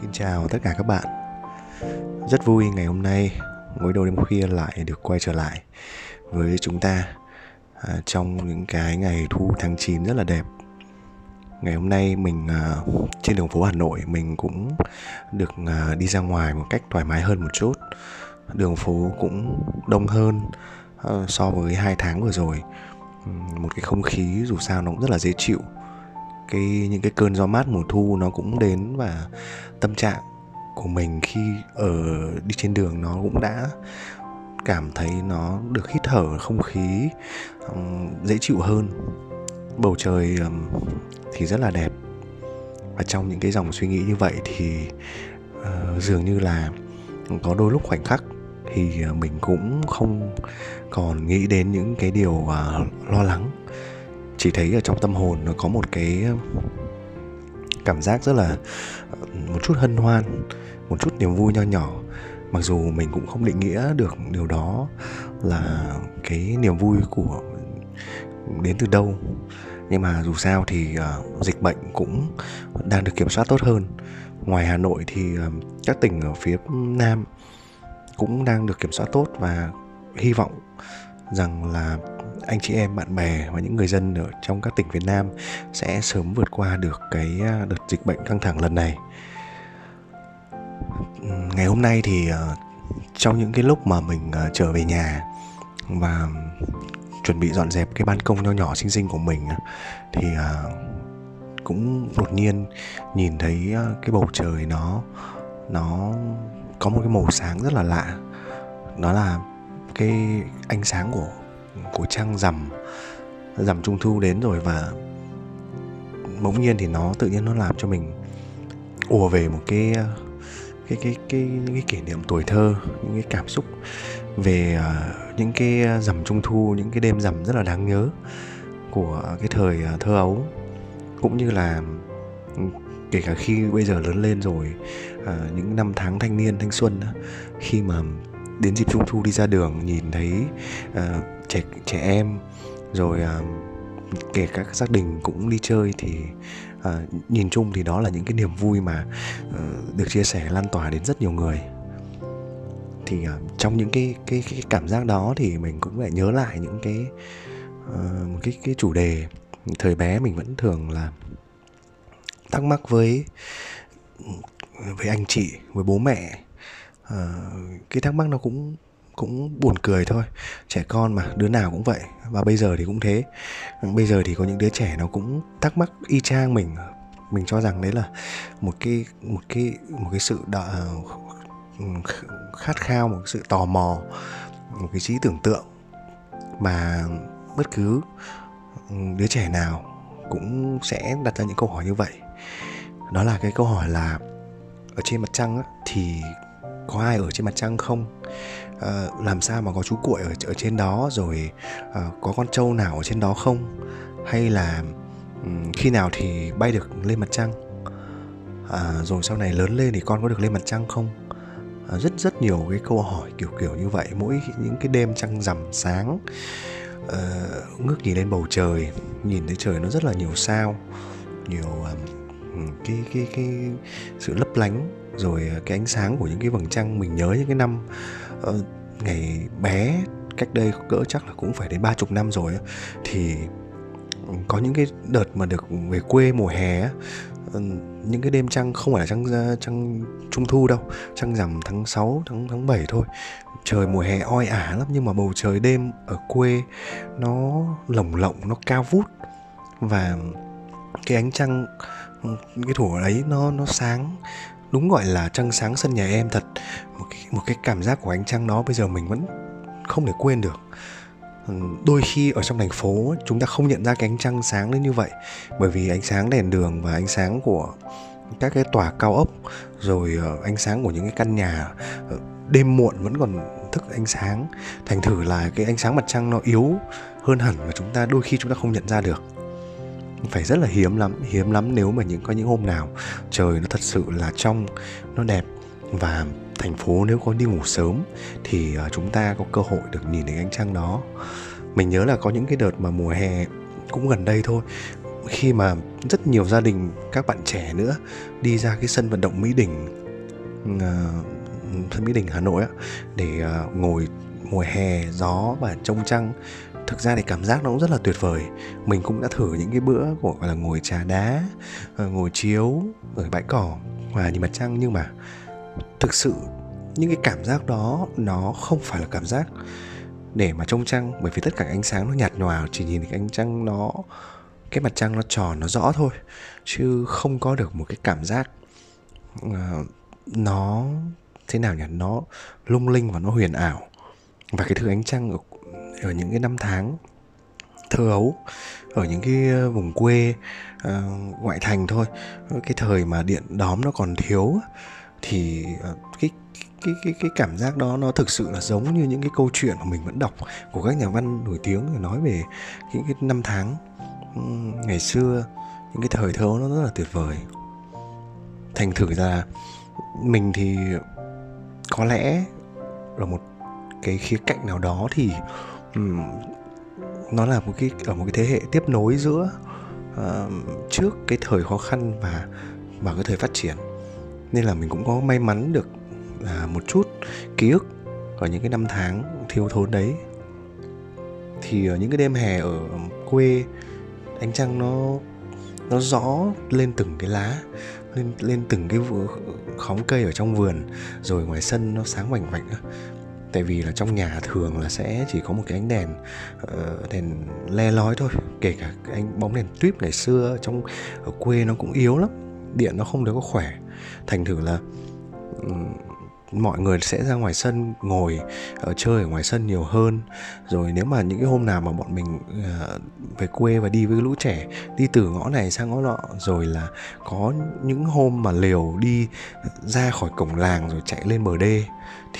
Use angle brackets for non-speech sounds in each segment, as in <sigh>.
Xin chào tất cả các bạn. Rất vui ngày hôm nay Ngồi đầu đêm khuya lại được quay trở lại Với chúng ta à, Trong những cái ngày thu tháng 9 rất là đẹp. Ngày hôm nay mình à, trên đường phố Hà Nội Mình cũng được à, đi ra ngoài một cách thoải mái hơn một chút. Đường phố cũng đông hơn Ờ, so với hai tháng vừa rồi Một cái không khí dù sao nó cũng rất là dễ chịu. Cái những cái cơn gió mát mùa thu nó cũng đến và tâm trạng của mình khi ở đi trên đường nó cũng đã cảm thấy nó được hít thở không khí um, dễ chịu hơn. Bầu trời um, thì rất là đẹp. Và trong những cái dòng suy nghĩ như vậy thì uh, dường như là có đôi lúc khoảnh khắc thì à, mình cũng không còn nghĩ đến những cái điều uh, lo lắng. Chỉ thấy ở trong tâm hồn nó có một cái à, cảm giác rất là một chút hân hoan một chút niềm vui nho nhỏ. Mặc dù mình cũng không định nghĩa được điều đó là cái niềm vui của đến từ đâu. Nhưng mà dù sao thì uh, dịch bệnh cũng đang được kiểm soát tốt hơn. Ngoài hà nội thì uh, các tỉnh ở phía nam cũng đang được kiểm soát tốt và hy vọng rằng là anh chị em, bạn bè và những người dân ở trong các tỉnh Việt Nam sẽ sớm vượt qua được cái à, đợt dịch bệnh căng thẳng lần này. Ngày hôm nay thì ờ, trong những cái lúc mà mình ờ, trở về nhà và chuẩn bị dọn dẹp cái ban công nho nhỏ xinh xinh của mình thì ờ, cũng đột nhiên nhìn thấy cái bầu trời nó nó có một cái màu sáng rất là lạ. Đó là cái ánh sáng của của trăng rằm rằm trung thu đến rồi và bỗng nhiên thì nó tự nhiên nó làm cho mình ùa về một cái cái cái cái những cái kỷ niệm tuổi thơ những cái cảm xúc về uh, những cái rằm trung thu những cái đêm rằm rất là đáng nhớ của cái thời uh, thơ ấu cũng như là kể cả khi bây giờ lớn lên rồi à, những năm tháng thanh niên thanh xuân khi mà đến dịp trung thu đi ra đường nhìn thấy à, trẻ trẻ em rồi à, kể các gia đình cũng đi chơi thì à, nhìn chung thì đó là những cái niềm vui mà à, được chia sẻ lan tỏa đến rất nhiều người. Thì à, trong những cái, cái cái cảm giác đó thì mình cũng lại nhớ lại những cái à, một cái cái chủ đề thời bé mình vẫn thường là thắc mắc với với anh chị với bố mẹ uh, cái thắc mắc nó cũng cũng buồn cười thôi. Trẻ con mà đứa nào cũng vậy. Và bây giờ thì cũng thế. Bây giờ thì có những đứa trẻ nó cũng thắc mắc y chang mình. Mình cho rằng đấy là một cái một cái một cái sự đợi, ờ, khát khao một cái sự tò mò một cái trí tưởng tượng mà bất cứ đứa trẻ nào cũng sẽ đặt ra những câu hỏi như vậy đó là cái câu hỏi là ở trên mặt trăng thì có ai ở trên mặt trăng không? À, làm sao mà có chú cuội ở ở trên đó rồi à, có con trâu nào ở trên đó không? Hay là um, khi nào thì bay được lên mặt trăng? À, rồi sau này lớn lên thì con có được lên mặt trăng không? À, rất rất nhiều cái câu hỏi kiểu kiểu như vậy. Mỗi những cái đêm trăng rằm sáng à, ngước nhìn lên bầu trời nhìn thấy trời nó rất là nhiều sao nhiều um, cái cái cái sự lấp lánh rồi ờ, cái ánh sáng của những cái vầng trăng mình nhớ những cái năm uh, ngày bé cách đây cỡ chắc là cũng phải đến ba chục năm rồi thì có những cái đợt mà được về quê mùa hè ờ, những cái đêm trăng không phải là trăng trăng trung thu đâu trăng rằm tháng 6 tháng tháng 7 thôi. Trời mùa hè oi ả lắm nhưng mà bầu trời đêm ở quê nó lồng lộng nó cao vút và cái ánh trăng cái thủ ấy nó nó sáng đúng gọi là trăng sáng sân nhà em thật. Một cái, một cái cảm giác của ánh trăng đó bây giờ mình vẫn không thể quên được. Đôi khi ở trong thành phố chúng ta không nhận ra cái ánh trăng sáng đến như vậy. Bởi vì ánh sáng đèn đường và ánh sáng của các cái tòa cao ốc rồi ờ, ánh sáng của những cái căn nhà ờ, đêm muộn vẫn còn thức ánh sáng. Thành thử là cái ánh sáng mặt trăng nó yếu hơn hẳn mà chúng ta đôi khi chúng ta không nhận ra được phải rất là hiếm lắm hiếm lắm nếu mà những có những hôm nào trời nó thật sự là trong nó đẹp. Và thành phố nếu có đi ngủ sớm thì ờ, chúng ta có cơ hội được nhìn thấy ánh trăng đó. Mình nhớ là có những cái đợt mà mùa hè cũng gần đây thôi khi mà rất nhiều gia đình các bạn trẻ nữa đi ra cái sân vận động Mỹ Đình uh, sân Mỹ Đình Hà Nội á để uh, ngồi mùa hè gió và trông trăng thực ra thì cảm giác nó cũng rất là tuyệt vời. Mình cũng đã thử những cái bữa của gọi là ngồi trà đá ờ, ngồi chiếu ở bãi cỏ và nhìn mặt trăng. Nhưng mà thực sự những cái cảm giác đó nó không phải là cảm giác để mà trông trăng. Bởi vì tất cả ánh sáng nó nhạt nhòa chỉ nhìn thấy ánh trăng nó cái mặt trăng nó tròn nó rõ thôi. Chứ không có được một cái cảm giác uh, nó thế nào nhỉ? Nó lung linh và nó huyền ảo. Và cái thứ ánh trăng ở, ở những cái năm tháng thơ ấu ở những cái ờ, vùng quê uh, ngoại thành thôi. Cái thời mà điện đóm nó còn thiếu thì ờ, cái cái cái cái cảm giác đó nó thực sự là giống như những cái câu chuyện mà mình vẫn đọc của các nhà văn nổi tiếng nói về những cái năm tháng ngày xưa những cái thời thơ nó rất là tuyệt vời. Thành thử ra mình thì có lẽ là một cái khía cạnh nào đó thì um, nó là một cái ở một cái thế hệ tiếp nối giữa uh, trước cái thời khó khăn và và cái thời phát triển. Nên là mình cũng có may mắn được uh, một chút ký ức ở những cái năm tháng thiếu thốn đấy. Thì ở những cái đêm hè ở quê ánh trăng nó nó rõ lên từng cái lá lên lên từng cái khóm cây ở trong vườn rồi ngoài sân nó sáng vành vạnh tại vì là trong nhà thường là sẽ chỉ có một cái ánh đèn uh, đèn le lói thôi. Kể cả cái ánh bóng đèn tuyếp ngày xưa trong ở quê nó cũng yếu lắm điện nó không được có khỏe. Thành thử là um, mọi người sẽ ra ngoài sân ngồi ở chơi ở ngoài sân nhiều hơn. Rồi nếu mà những cái hôm nào mà bọn mình uh, về quê và đi với lũ trẻ đi từ ngõ này sang ngõ nọ rồi là có những hôm mà liều đi ra khỏi cổng làng rồi chạy lên bờ đê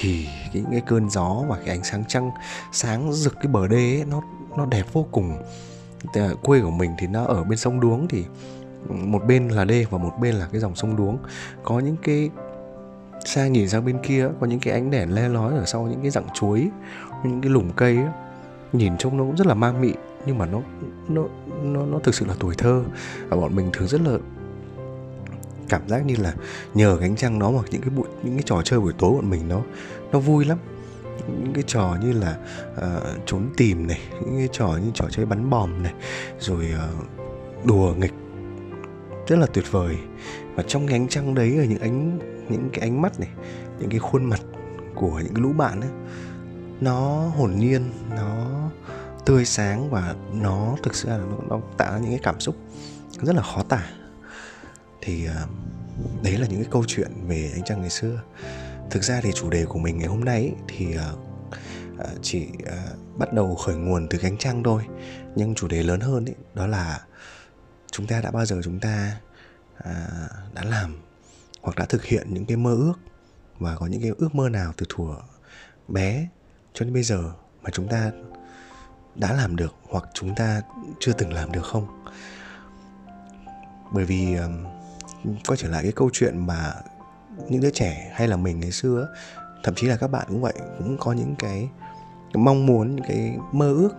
thì những cái cơn gió và cái ánh sáng trăng sáng rực cái bờ đê ấy, nó nó đẹp vô cùng à, quê của mình thì nó ở bên sông đuống thì ừ, một bên là đê và một bên là cái dòng sông đuống có những cái xa nhìn sang bên kia có những cái ánh đèn le lói ở sau những cái rặng chuối những cái lùm cây ấy. nhìn trông nó cũng rất là ma mị nhưng mà nó nó nó nó thực sự là tuổi thơ và bọn mình thường rất là cảm giác như là nhờ gánh trăng nó hoặc những cái bụi những cái trò chơi buổi tối bọn mình nó nó vui lắm. Những cái trò như là uh, trốn tìm này những cái trò như trò chơi bắn bom này rồi uh, đùa nghịch. Rất là tuyệt vời. Và trong cái ánh trăng đấy ở những ánh những cái ánh mắt này những cái khuôn mặt của những cái lũ bạn ấy nó hồn nhiên nó tươi sáng và nó thực sự là nó, nó tạo ra những cái cảm xúc rất là khó tả thì ờ, đấy là những cái câu chuyện về ánh trăng ngày xưa. Thực ra thì chủ đề của mình ngày hôm nay thì ờ, ờ, chỉ bắt đầu khởi nguồn từ cánh trăng thôi. Nhưng chủ đề lớn hơn ấy, đó là chúng ta đã bao giờ chúng ta đã làm hoặc đã thực hiện những cái mơ ước và có những cái ước mơ nào từ thuở bé cho đến bây giờ mà chúng ta đã làm được hoặc chúng ta chưa từng làm được không? Bởi vì um, quay trở lại cái câu chuyện mà những đứa trẻ hay là mình ngày xưa thậm chí là các bạn cũng vậy cũng có những cái, cái mong muốn những cái mơ ước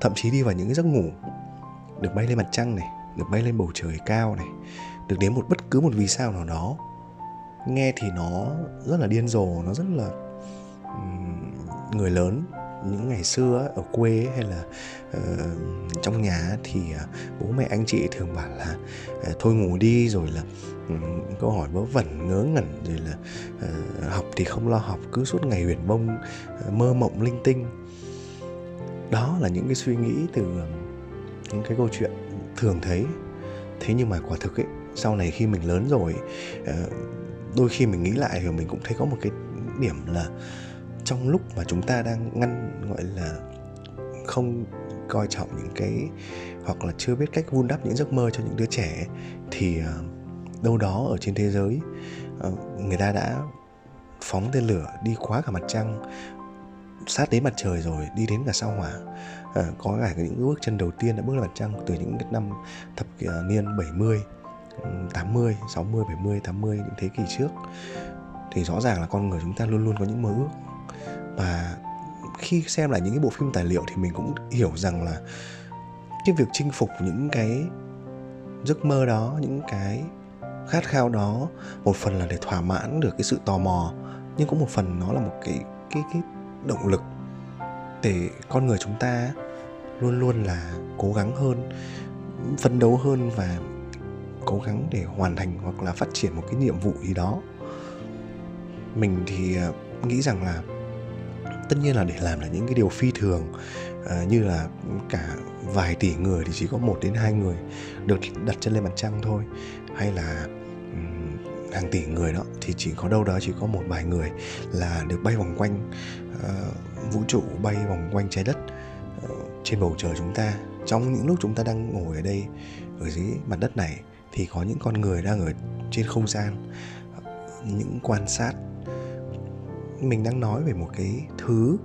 thậm chí đi vào những cái giấc ngủ được bay lên mặt trăng này được bay lên bầu trời cao này được đến một bất cứ một vì sao nào đó. Nghe thì nó rất là điên rồ nó rất là người lớn những ngày xưa ở quê hay là uh, trong nhà thì à, bố mẹ anh chị thường bảo là uh, thôi ngủ đi rồi là ừ, câu hỏi vớ vẩn ngớ ngẩn rồi là uh, học thì không lo học cứ suốt ngày huyền mông uh, mơ mộng linh tinh. Đó là những cái suy nghĩ từ những cái câu chuyện thường thấy. Thế nhưng mà quả thực ấy sau này khi mình lớn rồi đôi khi mình nghĩ lại thì mình cũng thấy có một cái điểm là trong lúc mà chúng ta đang ngăn gọi là không coi trọng những cái hoặc là chưa biết cách vun đắp những giấc mơ cho những đứa trẻ thì ờ, đâu đó ở trên thế giới ờ, người ta đã phóng tên lửa đi quá cả mặt trăng sát đến mặt trời rồi đi đến cả sao hỏa. À, có cả những bước chân đầu tiên đã bước lên mặt trăng từ những năm thập kỷ niên 70 80, 60, 70, 80 những thế kỷ trước. Thì rõ ràng là con người chúng ta luôn luôn có những mơ ước và khi xem lại những cái bộ phim tài liệu thì mình cũng hiểu rằng là cái việc chinh phục những cái giấc mơ đó, những cái khát khao đó một phần là để thỏa mãn được cái sự tò mò, nhưng cũng một phần nó là một cái cái cái động lực để con người chúng ta luôn luôn là cố gắng hơn, phấn đấu hơn và cố gắng để hoàn thành hoặc là phát triển một cái nhiệm vụ gì đó. Mình thì ờ, nghĩ rằng là tất nhiên là để làm là những cái điều phi thường. À, như là cả vài tỷ người thì chỉ có một đến hai người được đặt chân lên mặt trăng thôi. Hay là um, hàng tỷ người đó thì chỉ có đâu đó chỉ có một vài người là được bay vòng quanh uh, vũ trụ bay vòng quanh trái đất uh, trên bầu trời chúng ta. Trong những lúc chúng ta đang ngồi ở đây ở dưới mặt đất này thì có những con người đang ở trên không gian. Những quan sát mình đang nói về một cái thứ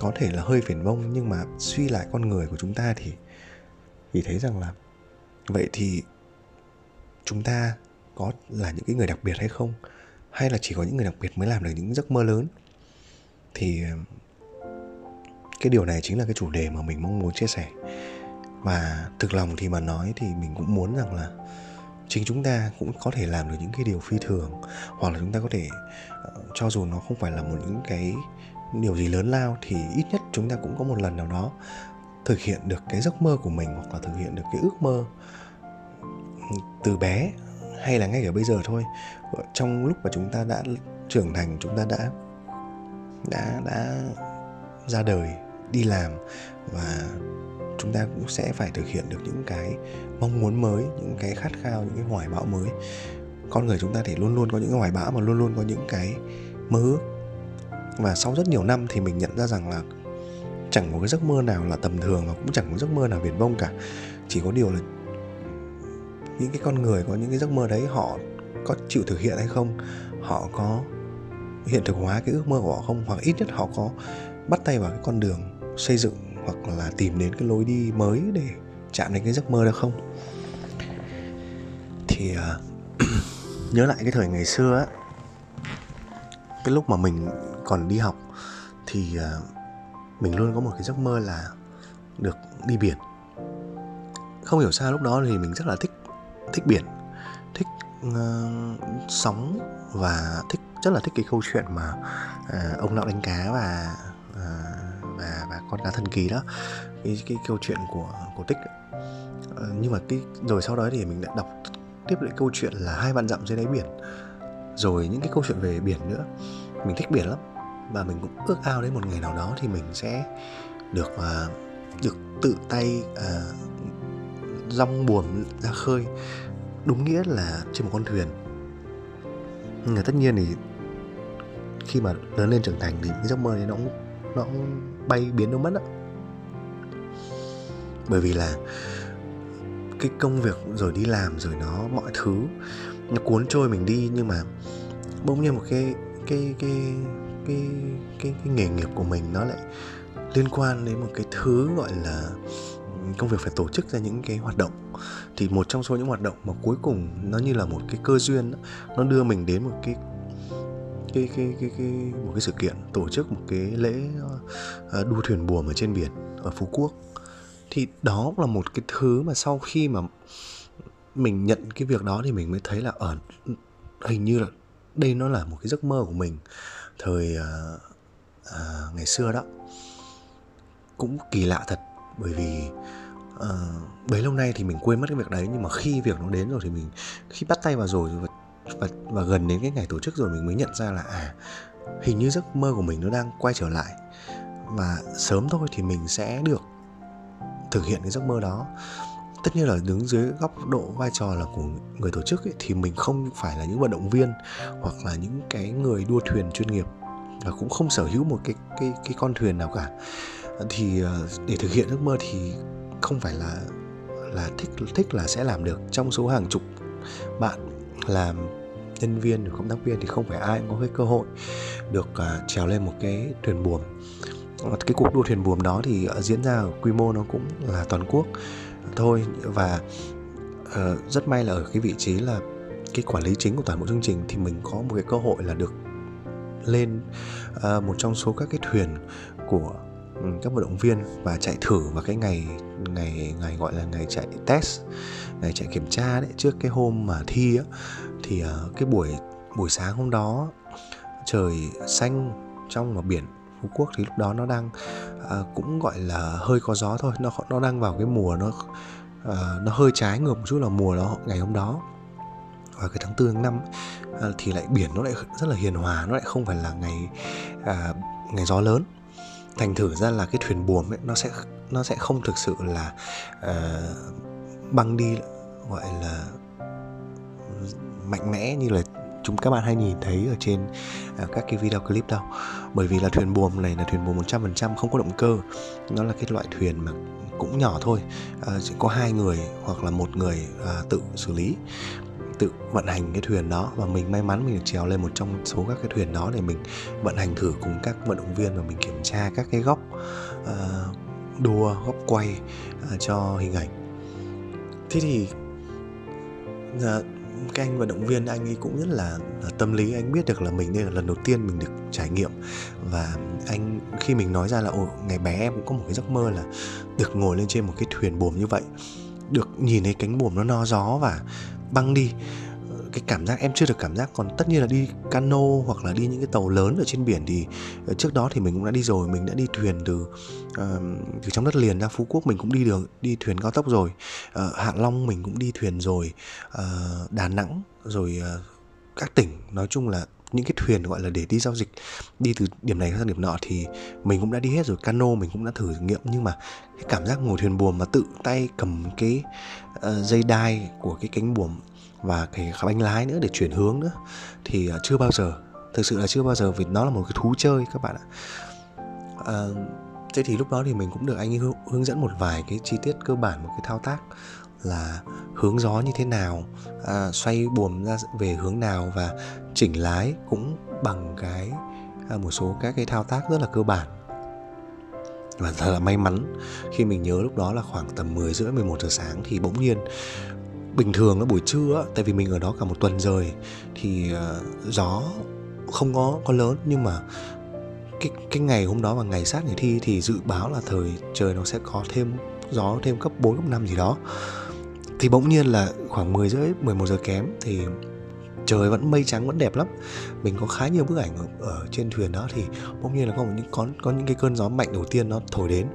có thể là hơi phiền vông nhưng mà suy lại con người của chúng ta thì thì thấy rằng là, vậy thì chúng ta có là những cái người đặc biệt hay không? Hay là chỉ có những người đặc biệt mới làm được những giấc mơ lớn? Thì, cái điều này chính là cái chủ đề mà mình mong muốn chia sẻ. Và thực lòng thì mà nói thì mình cũng muốn rằng là chính chúng ta cũng có thể làm được những cái điều phi thường, hoặc là chúng ta có thể ờ, cho dù nó không phải là một những cái điều gì lớn lao thì ít nhất chúng ta cũng có một lần nào đó thực hiện được cái giấc mơ của mình hoặc là thực hiện được cái ước mơ ừ, từ bé hay là ngay cả bây giờ thôi. Ờ, trong lúc mà chúng ta đã trưởng thành, chúng ta đã đã đã ra đời, đi làm và chúng ta cũng sẽ phải thực hiện được những cái mong muốn mới, những cái khát khao, những cái hoài bão mới. Con người chúng ta thì luôn luôn có những cái hoài bão mà luôn luôn có những cái mơ ước. Và sau rất nhiều năm thì mình nhận ra rằng là chẳng có cái giấc mơ nào là tầm thường và cũng chẳng có giấc mơ nào viển vông cả. Chỉ có điều là những cái con người có những cái giấc mơ đấy họ có chịu thực hiện hay không, họ có hiện thực hóa cái ước mơ của họ không, hoặc ít nhất họ có bắt tay vào cái con đường xây dựng hoặc là tìm đến cái lối đi mới để chạm đến cái giấc mơ đó không? Thì uh, <clears throat> nhớ lại cái thời ngày xưa á cái lúc mà mình còn đi học thì uh, mình luôn có một cái giấc mơ là được đi biển. Không hiểu sao lúc đó thì mình rất là thích thích biển thích uh, sóng và thích rất là thích cái câu chuyện mà uh, ông lão đánh cá và uh, và và con cá thần kỳ đó. Cái cái câu chuyện của của tích ờ, nhưng mà cái rồi sau đó thì mình đã đọc tiếp lại câu chuyện là hai vạn dặm dưới đáy biển. Rồi những cái câu chuyện về biển nữa. Mình thích biển lắm. Và mình cũng ước ao đến một ngày nào đó thì mình sẽ được uh, được tự tay uh, rong buồm ra khơi. Đúng nghĩa là trên một con thuyền. Nhưng mà tất nhiên thì khi mà lớn lên trưởng thành thì những giấc mơ ấy nó cũng nó cũng bay biến đâu mất á. Bởi vì là cái công việc rồi đi làm rồi nó mọi thứ nó cuốn trôi mình đi nhưng mà bỗng nhiên một cái cái cái cái cái cái nghề nghiệp của mình nó lại liên quan đến một cái thứ gọi là công việc phải tổ chức ra những cái hoạt động. Thì một trong số những hoạt động mà cuối cùng nó như là một cái cơ duyên nó đưa mình đến một cái cái cái cái cái một cái sự kiện tổ chức một cái lễ uh, đua thuyền buồm ở trên biển ở Phú Quốc. Thì đó là một cái thứ mà sau khi mà mình nhận cái việc đó thì mình mới thấy là ở hình như là đây nó là một cái giấc mơ của mình. Thời uh, uh, ngày xưa đó cũng kỳ lạ thật bởi vì uh, bấy lâu nay thì mình quên mất cái việc đấy nhưng mà khi việc nó đến rồi thì mình khi bắt tay vào rồi và và, và gần đến cái ngày tổ chức rồi mình mới nhận ra là à hình như giấc mơ của mình nó đang quay trở lại. Và sớm thôi thì mình sẽ được thực hiện cái giấc mơ đó. Tất nhiên là đứng dưới góc độ vai trò là của người tổ chức ấy, thì mình không phải là những vận động viên hoặc là những cái người đua thuyền chuyên nghiệp và cũng không sở hữu một cái cái cái con thuyền nào cả. Thì ờ, để thực hiện giấc mơ thì không phải là là thích thích là sẽ làm được. Trong số hàng chục bạn làm nhân viên cộng tác viên thì không phải ai cũng có cái cơ hội được uh, trèo lên một cái thuyền buồm. Cái cuộc đua thuyền buồm đó thì uh, diễn ra ở quy mô nó cũng là toàn quốc thôi. Và uh, rất may là ở cái vị trí là cái quản lý chính của toàn bộ chương trình thì mình có một cái cơ hội là được lên uh, một trong số các cái thuyền của ừ, các vận động viên và chạy thử vào cái ngày ngày ngày gọi là ngày chạy test ngày chạy kiểm tra đấy trước cái hôm mà thi á thì uh, cái buổi buổi sáng hôm đó trời xanh trong mà biển Phú Quốc thì lúc đó nó đang à, cũng gọi là hơi có gió thôi nó nó đang vào cái mùa nó à, nó hơi trái ngược một chút là mùa đó ngày hôm đó. Và cái tháng tư tháng năm à, thì lại biển nó lại rất là hiền hòa nó lại không phải là ngày à, ngày gió lớn. Thành thử ra là cái thuyền buồm ấy nó sẽ nó sẽ không thực sự là uh, băng đi gọi là mạnh mẽ như là chúng các bạn hay nhìn thấy ở trên uh, các cái video clip đâu. Bởi vì là thuyền buồm này là thuyền buồm 100% không có động cơ. Nó là cái loại thuyền mà cũng nhỏ thôi. Uh, chỉ có hai người hoặc là một người uh, tự xử lý tự vận hành cái thuyền đó. Và mình may mắn mình được trèo lên một trong số các cái thuyền đó để mình vận hành thử cùng các vận động viên và mình kiểm tra các cái góc uh, đua góc quay uh, cho hình ảnh thế thì à, uh, cái anh vận động viên anh ấy cũng rất là, là tâm lý. Anh biết được là mình đây là lần đầu tiên mình được trải nghiệm. Và anh khi mình nói ra là ồ ngày bé em cũng có một cái giấc mơ là được ngồi lên trên một cái thuyền buồm như vậy được nhìn thấy cánh buồm nó no gió và băng đi cái cảm giác em chưa được cảm giác. Còn tất nhiên là đi cano hoặc là đi những cái tàu lớn ở trên biển thì ờ, trước đó thì mình cũng đã đi rồi. Mình đã đi thuyền từ uh, từ trong đất liền ra phú quốc mình cũng đi đường đi thuyền cao tốc rồi. Uh, hạ long mình cũng đi thuyền rồi. Uh, đà nẵng rồi uh, các tỉnh. Nói chung là những cái thuyền gọi là để đi giao dịch đi từ điểm này sang điểm nọ thì mình cũng đã đi hết rồi. Cano mình cũng đã thử nghiệm. Nhưng mà cái cảm giác ngồi thuyền buồm mà tự tay cầm cái uh, dây đai của cái cánh buồm và cái bánh lái nữa để chuyển hướng nữa thì à, chưa bao giờ. Thực sự là chưa bao giờ vì nó là một cái thú chơi các bạn ạ. À, thế thì lúc đó thì mình cũng được anh ấy hướng dẫn một vài cái chi tiết cơ bản một cái thao tác là hướng gió như thế nào à, xoay buồm ra về hướng nào và chỉnh lái cũng bằng cái à, một số các cái thao tác rất là cơ bản. Và thật là may mắn khi mình nhớ lúc đó là khoảng tầm 10 rưỡi 11 giờ sáng thì bỗng nhiên bình thường là buổi trưa tại vì mình ở đó cả một tuần rồi thì uh, gió không có có lớn nhưng mà cái cái ngày hôm đó và ngày sát ngày thi thì dự báo là thời trời nó sẽ có thêm gió thêm cấp 4 cấp 5 gì đó. Thì bỗng nhiên là khoảng 10 rưỡi 11 giờ kém thì trời vẫn mây trắng vẫn đẹp lắm. Mình có khá nhiều bức ảnh ở, ở trên thuyền đó thì bỗng nhiên là có những có có những cái cơn gió mạnh đầu tiên nó thổi đến.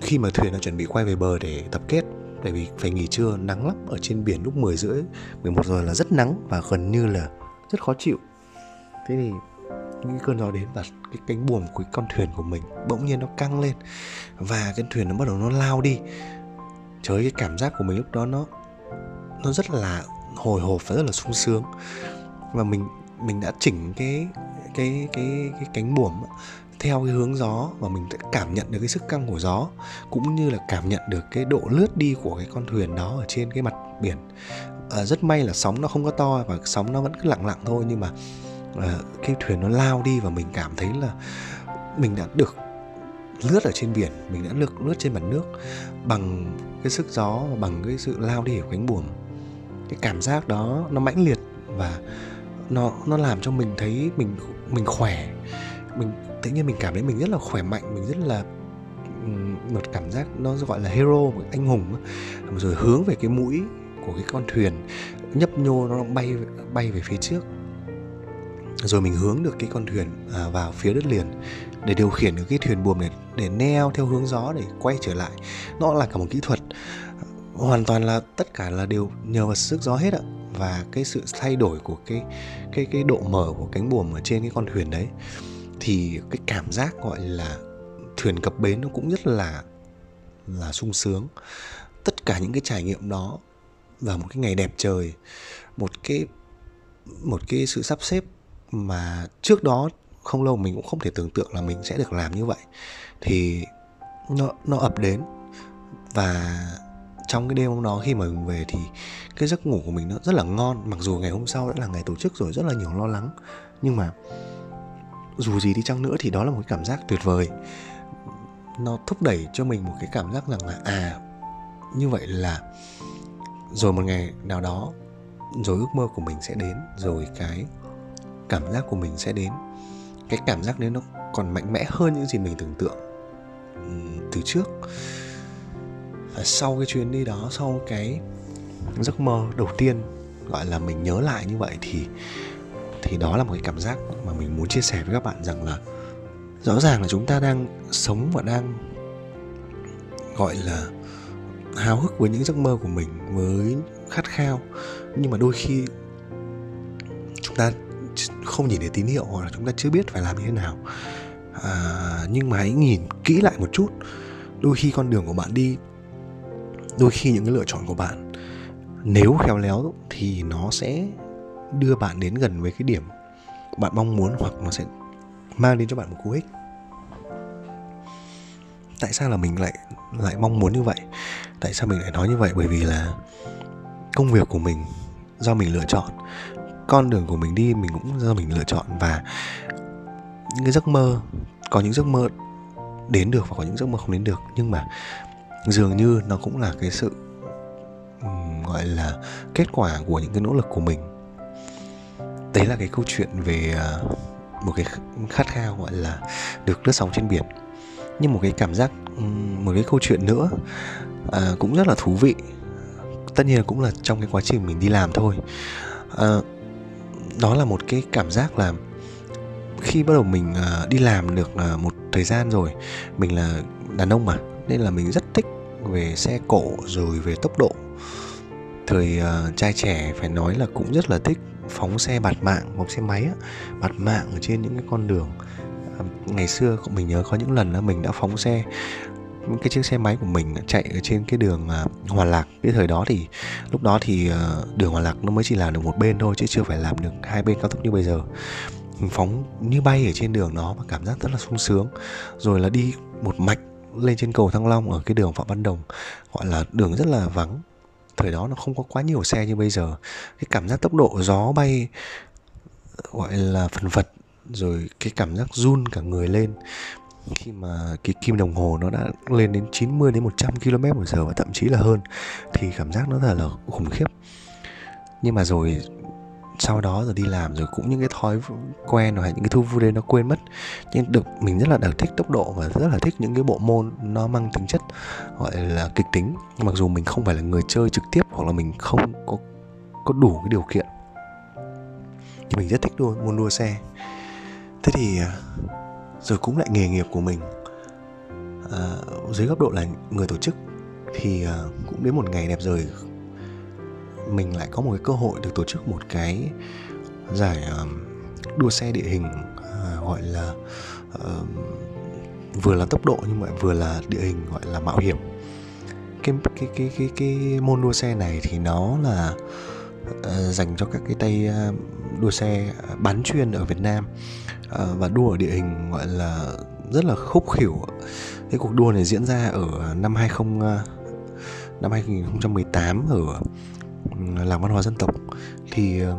Khi mà thuyền nó chuẩn bị quay về bờ để tập kết tại vì phải nghỉ trưa, nắng lắm, ở trên biển lúc 10 rưỡi 11 giờ là rất nắng và gần như là rất khó chịu. Thế thì những cơn gió đến và cái cánh buồm của con thuyền của mình bỗng nhiên nó căng lên và cái thuyền nó bắt đầu nó lao đi. Trời cái cảm giác của mình lúc đó nó nó rất là hồi hộp và rất là sung sướng. Và mình mình đã chỉnh cái cái cái cái cánh buồm theo cái hướng gió và mình sẽ cảm nhận được cái sức căng của gió cũng như là cảm nhận được cái độ lướt đi của cái con thuyền đó ở trên cái mặt biển. À, rất may là sóng nó không có to và sóng nó vẫn cứ lặng lặng thôi nhưng mà à, cái thuyền nó lao đi và mình cảm thấy là mình đã được lướt ở trên biển mình đã lướt lướt trên mặt nước bằng cái sức gió và bằng cái sự lao đi của cánh buồm. Cái cảm giác đó nó mãnh liệt và nó nó làm cho mình thấy mình mình khỏe mình tự nhiên mình cảm thấy mình rất là khỏe mạnh mình rất là một cảm giác nó gọi là hero một anh hùng rồi hướng về cái mũi của cái con thuyền nhấp nhô nó bay bay về phía trước. Rồi mình hướng được cái con thuyền à, vào phía đất liền để điều khiển được cái thuyền buồm này để neo theo hướng gió để quay trở lại. Nó là cả một kỹ thuật. Hoàn toàn là tất cả là đều nhờ vào sức gió hết ạ. Và cái sự thay đổi của cái cái cái độ mở của cánh buồm ở trên cái con thuyền đấy thì cái cảm giác, gọi là, thuyền cập bến nó cũng rất là là sung sướng. Tất cả những cái trải nghiệm đó và một cái ngày đẹp trời, một cái một cái sự sắp xếp mà trước đó không lâu mình cũng không thể tưởng tượng là mình sẽ được làm như vậy, thì nó nó ập đến. Và trong cái đêm hôm đó khi mà mình về thì cái giấc ngủ của mình nó rất là ngon. Mặc dù ngày hôm sau đã là ngày tổ chức rồi, rất là nhiều lo lắng. Nhưng mà dù gì đi chăng nữa thì đó là một cái cảm giác tuyệt vời. Nó thúc đẩy cho mình một cái cảm giác rằng là à như vậy là rồi một ngày nào đó, rồi ước mơ của mình sẽ đến, rồi cái cảm giác của mình sẽ đến. Cái cảm giác đấy nó còn mạnh mẽ hơn những gì mình tưởng tượng từ trước. Và sau cái chuyến đi đó, sau cái giấc mơ đầu tiên, gọi là mình nhớ lại như vậy thì thì đó là một cái cảm giác mà mình muốn chia sẻ với các bạn rằng là rõ ràng là chúng ta đang sống và đang gọi là háo hức với những giấc mơ của mình với khát khao. Nhưng mà đôi khi chúng ta không nhìn thấy tín hiệu hoặc là chúng ta chưa biết phải làm như thế nào. À, nhưng mà hãy nhìn kỹ lại một chút. Đôi khi con đường của bạn đi đôi khi những cái lựa chọn của bạn nếu khéo léo thì nó sẽ đưa bạn đến gần với cái điểm bạn mong muốn hoặc nó sẽ mang đến cho bạn một cú ích tại sao là mình lại lại mong muốn như vậy? Tại sao mình lại nói như vậy? Bởi vì là công việc của mình do mình lựa chọn, con đường của mình đi mình cũng do mình lựa chọn và những cái giấc mơ, có những giấc mơ đến được và có những giấc mơ không đến được. Nhưng mà dường như nó cũng là cái sự gọi là kết quả của những cái nỗ lực của mình đấy là cái câu chuyện về à, một cái khát khao gọi là được lướt sóng trên biển. Nhưng một cái cảm giác một cái câu chuyện nữa à, cũng rất là thú vị. Tất nhiên là cũng là trong cái quá trình mình đi làm thôi. À, đó là một cái cảm giác là khi bắt đầu mình à, đi làm được à, một thời gian rồi mình là đàn ông mà nên là mình rất thích về xe cổ rồi về tốc độ. Thời uh, trai trẻ phải nói là cũng rất là thích phóng xe bạt mạng phóng xe máy á, bạt mạng ở trên những cái con đường. À, ngày xưa mình nhớ có những lần là mình đã phóng xe cái chiếc xe máy của mình chạy ở trên cái đường à, Hòa Lạc. Cái thời đó thì lúc đó thì à, đường Hòa Lạc nó mới chỉ làm được một bên thôi chứ chưa phải làm được hai bên cao tốc như bây giờ. Mình phóng như bay ở trên đường đó và cảm giác rất là sung sướng. Rồi là đi một mạch lên trên cầu Thăng Long ở cái đường Phạm Văn Đồng gọi là đường rất là vắng thời đó nó không có quá nhiều xe như bây giờ. Cái cảm giác tốc độ gió bay, gọi là phần phật rồi cái cảm giác run cả người lên. Khi mà cái kim đồng hồ nó đã lên đến 90 đến 100 km một giờ và thậm chí là hơn, thì cảm giác nó thật là khủng khiếp. Nhưng mà rồi sau đó rồi đi làm rồi cũng những cái thói quen hoặc những cái thu vui đấy nó quên mất. Nhưng được mình rất là đặc thích tốc độ và rất là thích những cái bộ môn nó mang tính chất gọi là kịch tính. Mặc dù mình không phải là người chơi trực tiếp hoặc là mình không có có đủ cái điều kiện. Thì mình rất thích đua môn đua xe. Thế thì à, rồi cũng lại nghề nghiệp của mình. À, dưới góc độ là người tổ chức thì à, cũng đến một ngày đẹp rồi mình lại có một cái cơ hội được tổ chức một cái giải đua xe địa hình ờ, gọi là vừa là tốc độ nhưng mà vừa là địa hình gọi là mạo hiểm. Cái cái cái cái cái môn đua xe này thì nó là ờ, dành cho các cái tay ờ, đua xe bán chuyên ở Việt Nam và đua ở địa hình gọi là rất là khúc khỉu. Cái cuộc đua này diễn ra ở năm 20 năm 2018 ở làng văn hóa dân tộc. Thì ờ,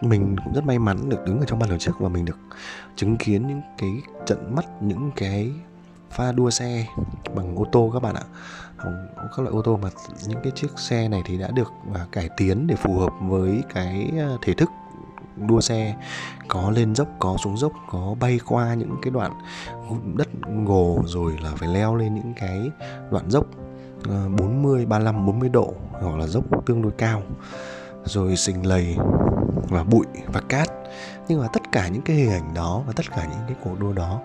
mình cũng rất may mắn được đứng ở trong ban tổ chức và mình được chứng kiến những cái trận mắt, những cái pha đua xe bằng ô tô các bạn ạ. Các loại ô tô mà những cái chiếc xe này thì đã được à, cải tiến để phù hợp với cái ờ, thể thức đua xe. Có lên dốc, có xuống dốc, có bay qua những cái đoạn đất gồ rồi là phải leo lên những cái đoạn dốc. 40, 35, 40 độ hoặc là dốc tương đối cao. Rồi sình lầy và bụi và cát. Nhưng mà tất cả những cái hình ảnh đó và tất cả những cái cuộc đua đó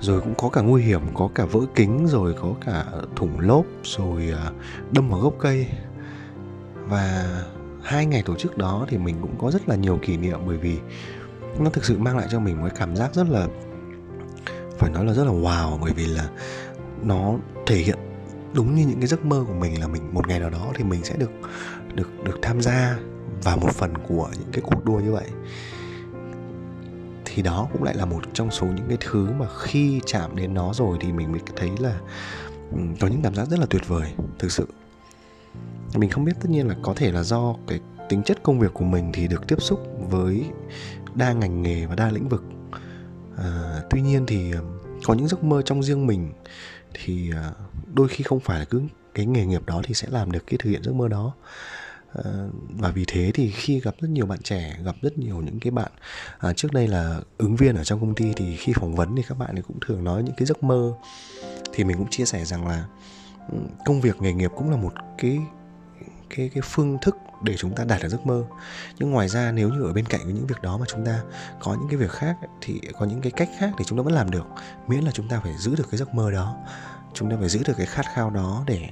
rồi cũng có cả nguy hiểm có cả vỡ kính rồi có cả thủng lốp rồi à, đâm vào gốc cây. Và hai ngày tổ chức đó thì mình cũng có rất là nhiều kỷ niệm bởi vì nó thực sự mang lại cho mình một cái cảm giác rất là phải nói là rất là wow. Bởi vì là nó thể hiện đúng như những cái giấc mơ của mình là mình một ngày nào đó thì mình sẽ được được được tham gia vào một phần của những cái cuộc đua như vậy. Thì đó cũng lại là một trong số những cái thứ mà khi chạm đến nó rồi thì mình mới thấy là có những cảm giác rất là tuyệt vời thực sự. Mình không biết tất nhiên là có thể là do cái tính chất công việc của mình thì được tiếp xúc với đa ngành nghề và đa lĩnh vực. À, tuy nhiên thì có những giấc mơ trong riêng mình thì à, đôi khi không phải là cứ cái nghề nghiệp đó thì sẽ làm được cái thực hiện giấc mơ đó. Ờ, và vì thế thì khi gặp rất nhiều bạn trẻ gặp rất nhiều những cái bạn à, trước đây là ứng viên ở trong công ty thì khi phỏng vấn thì các bạn ấy cũng thường nói những cái giấc mơ. Thì mình cũng chia sẻ rằng là ừ, công việc nghề nghiệp cũng là một cái cái cái phương thức để chúng ta đạt được giấc mơ. Nhưng ngoài ra, nếu như ở bên cạnh những việc đó mà chúng ta có những cái việc khác thì có những cái cách khác để chúng ta vẫn làm được, miễn là chúng ta phải giữ được cái giấc mơ đó. Chúng ta phải giữ được cái khát khao đó để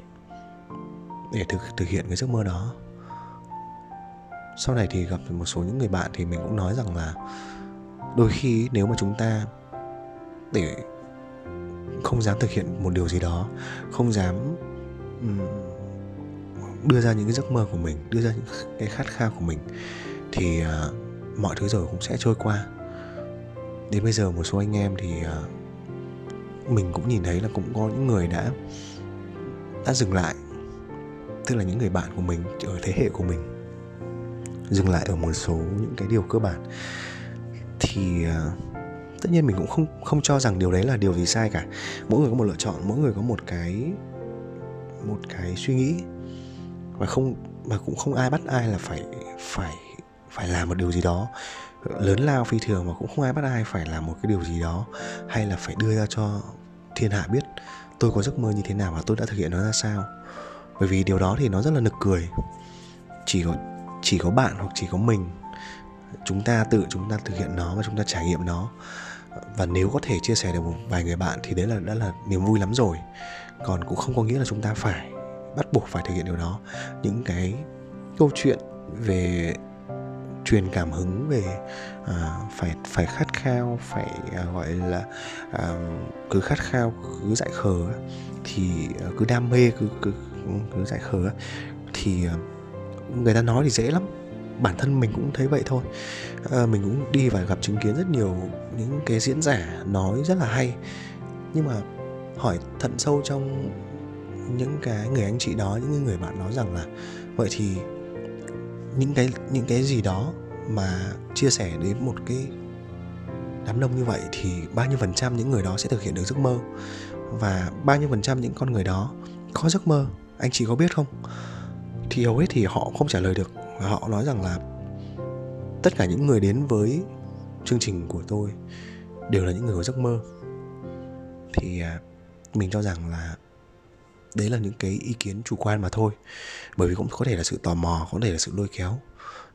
để thực thực hiện cái giấc mơ đó. Sau này thì gặp một số những người bạn thì mình cũng nói rằng là đôi khi nếu mà chúng ta để không dám thực hiện một điều gì đó, không dám đưa ra những cái giấc mơ của mình đưa ra những cái khát khao của mình thì uh, mọi thứ rồi cũng sẽ trôi qua. Đến bây giờ một số anh em thì uh, mình cũng nhìn thấy là cũng có những người đã đã dừng lại tức là những người bạn của mình ở thế hệ của mình dừng lại ở một số những cái điều cơ bản. Thì uh, tất nhiên mình cũng không không cho rằng điều đấy là điều gì sai cả. Mỗi người có một lựa chọn mỗi người có một cái một cái suy nghĩ và không, mà cũng không ai bắt ai là phải phải phải làm một điều gì đó. Lớn lao phi thường mà cũng không ai bắt ai phải làm một cái điều gì đó, hay là phải đưa ra cho thiên hạ biết tôi có giấc mơ như thế nào và tôi đã thực hiện nó ra sao. Bởi vì điều đó thì nó rất là nực cười. Chỉ có chỉ có bạn hoặc chỉ có mình, chúng ta tự chúng ta thực hiện nó và chúng ta trải nghiệm nó. Và nếu có thể chia sẻ được một vài người bạn thì đấy là, đã là niềm vui lắm rồi. Còn cũng không có nghĩa là chúng ta phải bắt buộc phải thực hiện điều đó. Những cái câu chuyện về truyền cảm hứng về à, phải phải khát khao phải à, gọi là à, cứ khát khao cứ dại khờ thì à, cứ đam mê cứ cứ cứ dại khờ thì à, người ta nói thì dễ lắm. Bản thân mình cũng thấy vậy thôi. À, mình cũng đi và gặp chứng kiến rất nhiều những cái diễn giả nói rất là hay. Nhưng mà hỏi thận sâu trong những cái người anh chị đó, những người bạn đó rằng là, vậy thì những cái những cái gì đó mà chia sẻ đến một cái đám đông như vậy thì bao nhiêu phần trăm những người đó sẽ thực hiện được giấc mơ? Và bao nhiêu phần trăm những con người đó có giấc mơ, anh chị có biết không? Thì hầu hết thì họ không trả lời được và họ nói rằng là, tất cả những người đến với chương trình của tôi đều là những người có giấc mơ. Thì à, mình cho rằng là đấy là những cái ý kiến chủ quan mà thôi. Bởi vì cũng có thể là sự tò mò có thể là sự lôi kéo.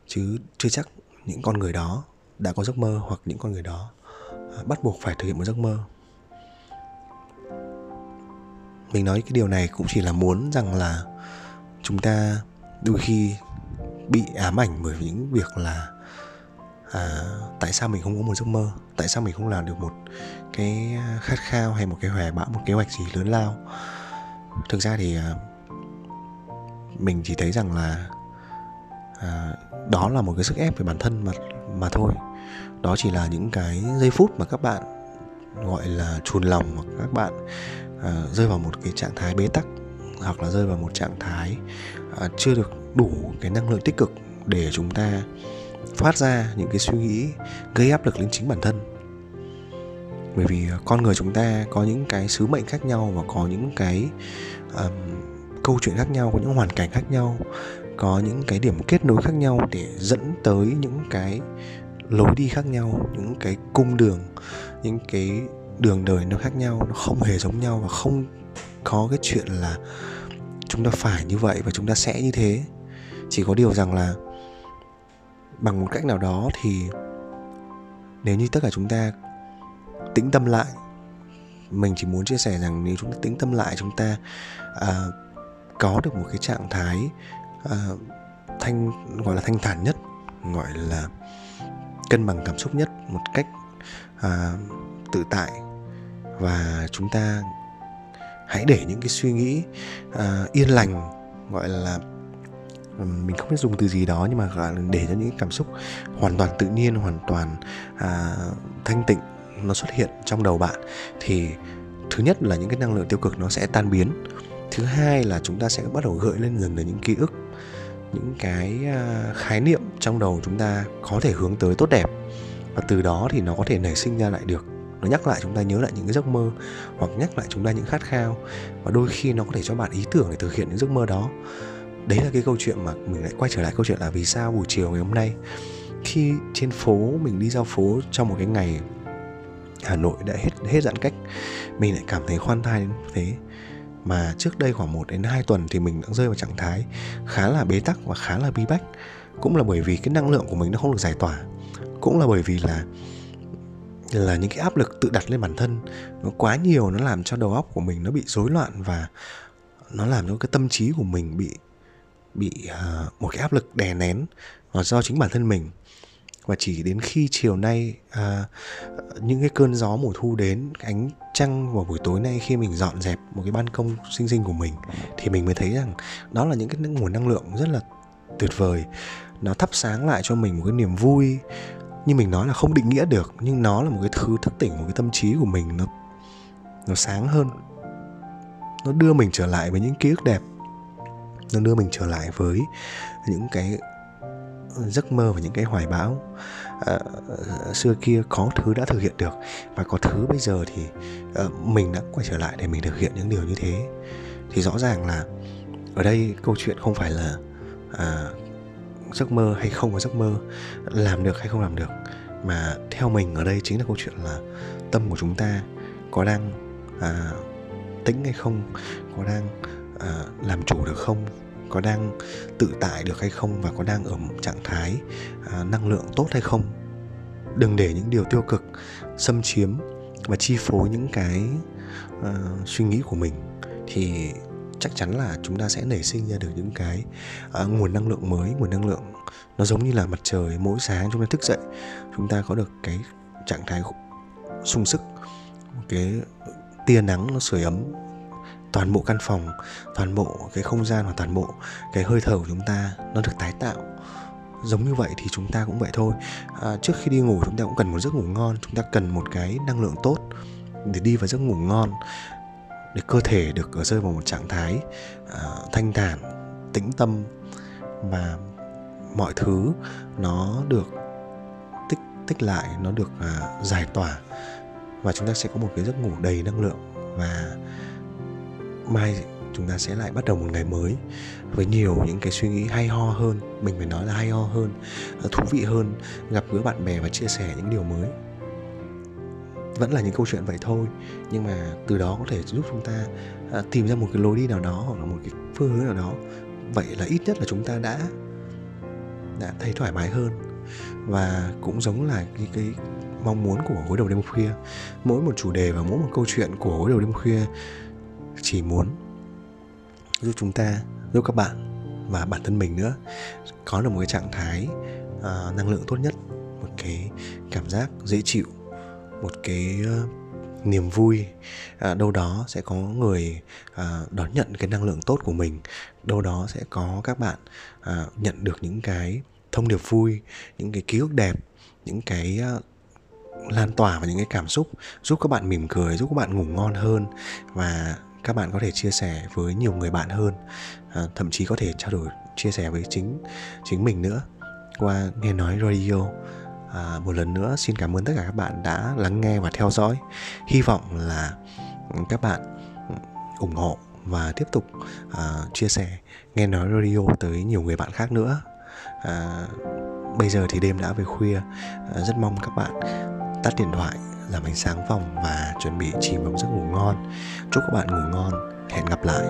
Chứ chưa chắc những con người đó đã có giấc mơ hoặc những con người đó à, bắt buộc phải thực hiện một giấc mơ. Mình nói cái điều này cũng chỉ là muốn rằng là chúng ta đôi khi bị ám ảnh bởi những việc là à, tại sao mình không có một giấc mơ? Tại sao mình không làm được một cái khát khao hay một cái hoài bão một kế hoạch gì lớn lao? Thực ra thì à, mình chỉ thấy rằng là à, đó là một cái sức ép về bản thân mà mà thôi. Đó chỉ là những cái giây phút mà các bạn gọi là chùn lòng hoặc các bạn à, rơi vào một cái trạng thái bế tắc hoặc là rơi vào một trạng thái à, chưa được đủ cái năng lượng tích cực để chúng ta phát ra những cái suy nghĩ gây áp lực lên chính bản thân bởi vì ờ, con người chúng ta có những cái sứ mệnh khác nhau và có những cái um, câu chuyện khác nhau có những hoàn cảnh khác nhau có những cái điểm kết nối khác nhau để dẫn tới những cái lối đi khác nhau những cái cung đường những cái đường đời nó khác nhau nó không hề giống nhau và không có cái chuyện là chúng ta phải như vậy và chúng ta sẽ như thế. Chỉ có điều rằng là bằng một cách nào đó thì nếu như tất cả chúng ta tĩnh tâm lại. Mình chỉ muốn chia sẻ rằng nếu chúng ta tĩnh tâm lại chúng ta à, có được một cái trạng thái à, thanh gọi là thanh thản nhất gọi là cân bằng cảm xúc nhất một cách à, tự tại. Và chúng ta hãy để những cái suy nghĩ à, yên lành gọi là mình không biết dùng từ gì đó nhưng mà gọi là để cho những cảm xúc hoàn toàn tự nhiên hoàn toàn à, thanh tịnh nó xuất hiện trong đầu bạn, thì thứ nhất là những cái năng lượng tiêu cực nó sẽ tan biến. Thứ hai là chúng ta sẽ bắt đầu gợi lên dần dần những ký ức, những cái à, khái niệm trong đầu chúng ta có thể hướng tới tốt đẹp. Và từ đó thì nó có thể nảy sinh ra lại được, nó nhắc lại chúng ta nhớ lại những cái giấc mơ hoặc nhắc lại chúng ta những khát khao. Và đôi khi nó có thể cho bạn ý tưởng để thực hiện những giấc mơ đó. Đấy là cái câu chuyện mà mình lại quay trở lại câu chuyện là vì sao buổi chiều ngày hôm nay, khi trên phố, mình đi giao phố trong một cái ngày Hà Nội đã hết hết giãn cách. Mình lại cảm thấy khoan thai đến thế. Mà trước đây khoảng 1 đến 2 tuần thì mình đã rơi vào trạng thái khá là bế tắc và khá là bi bách. Cũng là bởi vì cái năng lượng của mình nó không được giải tỏa. Cũng là bởi vì là là những cái áp lực tự đặt lên bản thân nó quá nhiều nó làm cho đầu óc của mình nó bị rối loạn và nó làm cho cái tâm trí của mình bị bị uh, một cái áp lực đè nén và do chính bản thân mình và chỉ đến khi chiều nay à, những cái cơn gió mùa thu đến ánh trăng vào buổi tối nay khi mình dọn dẹp một cái ban công xinh xinh của mình thì mình mới thấy rằng đó là những cái nguồn năng lượng rất là tuyệt vời. Nó thắp sáng lại cho mình một cái niềm vui như mình nói là không định nghĩa được nhưng nó là một cái thứ thức tỉnh một cái tâm trí của mình. Nó nó sáng hơn. Nó đưa mình trở lại với những ký ức đẹp. Nó đưa mình trở lại với những cái giấc mơ và những cái hoài bão à, xưa kia có thứ đã thực hiện được và có thứ bây giờ thì à, mình đã quay trở lại để mình thực hiện những điều như thế. Thì rõ ràng là ở đây câu chuyện không phải là à, giấc mơ hay không có giấc mơ làm được hay không làm được mà theo mình ở đây chính là câu chuyện là tâm của chúng ta có đang à, tĩnh hay không có đang à, làm chủ được không? Có đang tự tại được hay không và có đang ở một trạng thái à, năng lượng tốt hay không. Đừng để những điều tiêu cực xâm chiếm và chi phối những cái uh, suy nghĩ của mình thì chắc chắn là chúng ta sẽ nảy sinh ra được những cái uh, nguồn năng lượng mới nguồn năng lượng nó giống như là mặt trời mỗi sáng chúng ta thức dậy chúng ta có được cái trạng thái sung sức cái tia nắng nó sưởi ấm toàn bộ căn phòng toàn bộ cái không gian và toàn bộ cái hơi thở của chúng ta nó được tái tạo. Giống như vậy thì chúng ta cũng vậy thôi. À, trước khi đi ngủ chúng ta cũng cần một giấc ngủ ngon chúng ta cần một cái năng lượng tốt để đi vào giấc ngủ ngon để cơ thể được ở rơi vào một trạng thái à, thanh thản tĩnh tâm và mọi thứ nó được tích tích lại nó được à, giải tỏa. Và chúng ta sẽ có một cái giấc ngủ đầy năng lượng và mai chúng ta sẽ lại bắt đầu một ngày mới với nhiều những cái suy nghĩ hay ho hơn. Mình phải nói là hay ho hơn ờ, thú vị hơn gặp gỡ bạn bè và chia sẻ những điều mới. Vẫn là những câu chuyện vậy thôi nhưng mà từ đó có thể giúp chúng ta ờ, tìm ra một cái lối đi nào đó hoặc là một cái phương hướng nào đó. Vậy là ít nhất là chúng ta đã đã thấy thoải mái hơn. Và cũng giống là cái, cái mong muốn của gối đầu đêm khuya. Mỗi một chủ đề và mỗi một câu chuyện của gối đầu đêm khuya chỉ muốn giúp chúng ta giúp các bạn và bản thân mình nữa có được một cái trạng thái uh, năng lượng tốt nhất một cái cảm giác dễ chịu một cái uh, niềm vui. À, đâu đó sẽ có người à, đón nhận cái năng lượng tốt của mình đâu đó sẽ có các bạn à, nhận được những cái thông điệp vui những cái ký ức đẹp những cái ờ, lan tỏa và những cái cảm xúc giúp các bạn mỉm cười giúp các bạn ngủ ngon hơn và các bạn có thể chia sẻ với nhiều người bạn hơn à, thậm chí có thể trao đổi chia sẻ với chính chính mình nữa qua nghe nói radio. À, một lần nữa xin cảm ơn tất cả các bạn đã lắng nghe và theo dõi. Hy vọng là các bạn ủng hộ và tiếp tục à, chia sẻ nghe nói radio tới nhiều người bạn khác nữa. À, bây giờ thì đêm đã về khuya. À, rất mong các bạn tắt điện thoại làm ánh sáng phòng và chuẩn bị chìm vào giấc ngủ ngon. Chúc các bạn ngủ ngon. Hẹn gặp lại.